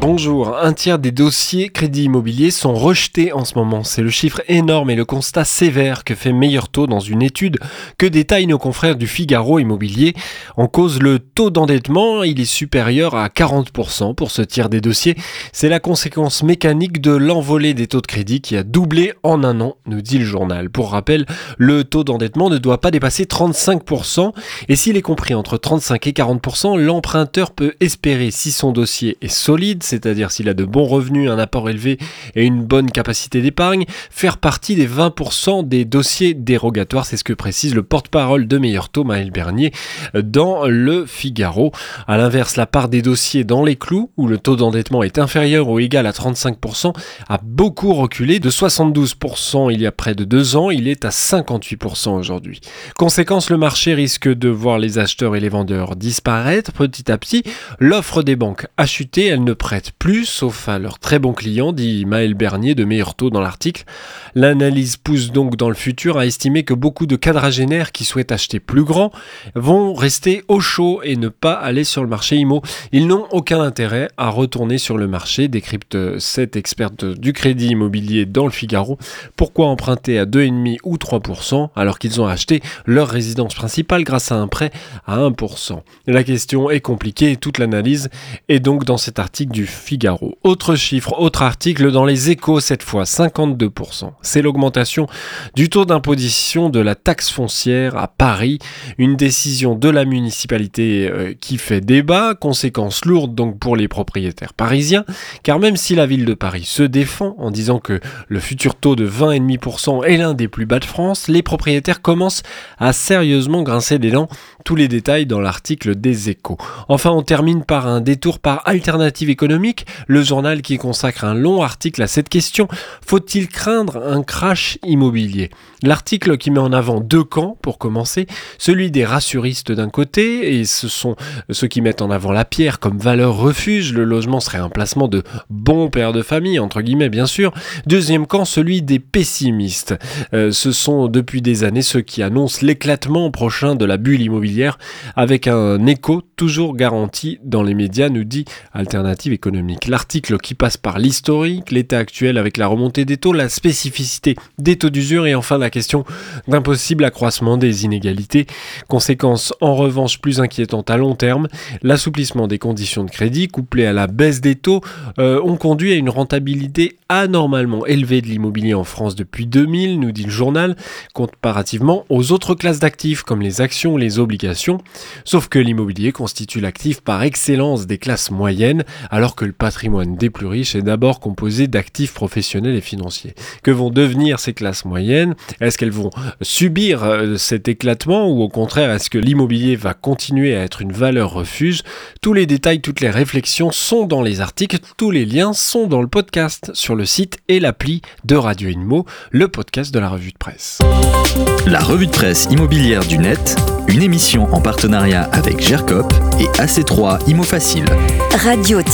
Bonjour, un tiers des dossiers crédits immobiliers sont rejetés en ce moment. C'est le chiffre énorme et le constat sévère que fait Meilleur Taux dans une étude que détaillent nos confrères du Figaro Immobilier. En cause, le taux d'endettement, il est supérieur à 40% pour ce tiers des dossiers. C'est la conséquence mécanique de l'envolée des taux de crédit qui a doublé en un an, nous dit le journal. Pour rappel, le taux d'endettement ne doit pas dépasser 35% et s'il est compris entre 35 et 40%, l'emprunteur peut espérer, si son dossier est solide, c'est-à-dire s'il a de bons revenus, un apport élevé et une bonne capacité d'épargne, faire partie des 20% des dossiers dérogatoires. C'est ce que précise le porte-parole de Meilleur Taux, Maël Bernier, dans le Figaro. A l'inverse, la part des dossiers dans les clous, où le taux d'endettement est inférieur ou égal à 35%, a beaucoup reculé. De 72% il y a près de deux ans, il est à 58% aujourd'hui. Conséquence, le marché risque de voir les acheteurs et les vendeurs disparaître petit à petit. L'offre des banques a chuté, elle ne prête plus, sauf à leurs très bons clients, dit Maël Bernier de Meilleur Taux dans l'article. L'analyse pousse donc dans le futur à estimer que beaucoup de quadragénaires qui souhaitent acheter plus grand vont rester au chaud et ne pas aller sur le marché IMO. Ils n'ont aucun intérêt à retourner sur le marché, décrypte cette experte du crédit immobilier dans le Figaro. Pourquoi emprunter à 2,5 ou 3% alors qu'ils ont acheté leur résidence principale grâce à un prêt à 1% La question est compliquée et toute l'analyse est donc dans cet article du Figaro. Autre chiffre, autre article dans les échos cette fois, 52%. C'est l'augmentation du taux d'imposition de la taxe foncière à Paris, une décision de la municipalité euh, qui fait débat, conséquences lourdes donc pour les propriétaires parisiens, car même si la ville de Paris se défend en disant que le futur taux de 20,5% est l'un des plus bas de France, les propriétaires commencent à sérieusement grincer des dents. Tous les détails dans l'article des échos. Enfin, on termine par un détour par alternative économique le journal qui consacre un long article à cette question. Faut-il craindre un crash immobilier? L'article qui met en avant deux camps pour commencer, celui des rassuristes d'un côté, et ce sont ceux qui mettent en avant la pierre comme valeur refuge, le logement serait un placement de bon père de famille, entre guillemets bien sûr. Deuxième camp, celui des pessimistes. Euh, ce sont depuis des années ceux qui annoncent l'éclatement prochain de la bulle immobilière, avec un écho toujours garanti dans les médias, nous dit Alternative économique. L'article qui passe par l'historique, l'état actuel avec la remontée des taux, la spécificité des taux d'usure et enfin la question d'un possible accroissement des inégalités. Conséquence en revanche plus inquiétante à long terme, l'assouplissement des conditions de crédit couplé à la baisse des taux euh, ont conduit à une rentabilité anormalement élevée de l'immobilier en France depuis 2000, nous dit le journal, comparativement aux autres classes d'actifs comme les actions ou les obligations. Sauf que l'immobilier constitue l'actif par excellence des classes moyennes, alors que le patrimoine des plus riches est d'abord composé d'actifs professionnels et financiers. Que vont devenir ces classes moyennes? Est-ce qu'elles vont subir euh, cet éclatement ou au contraire est-ce que l'immobilier va continuer à être une valeur refuge? Tous les détails, toutes les réflexions sont dans les articles, tous les liens sont dans le podcast sur le site et l'appli de Radio Inmo, le podcast de la revue de presse. La revue de presse immobilière du net, une émission en partenariat avec GERCOP et AC3 Imo Facile. Radio-imo.fr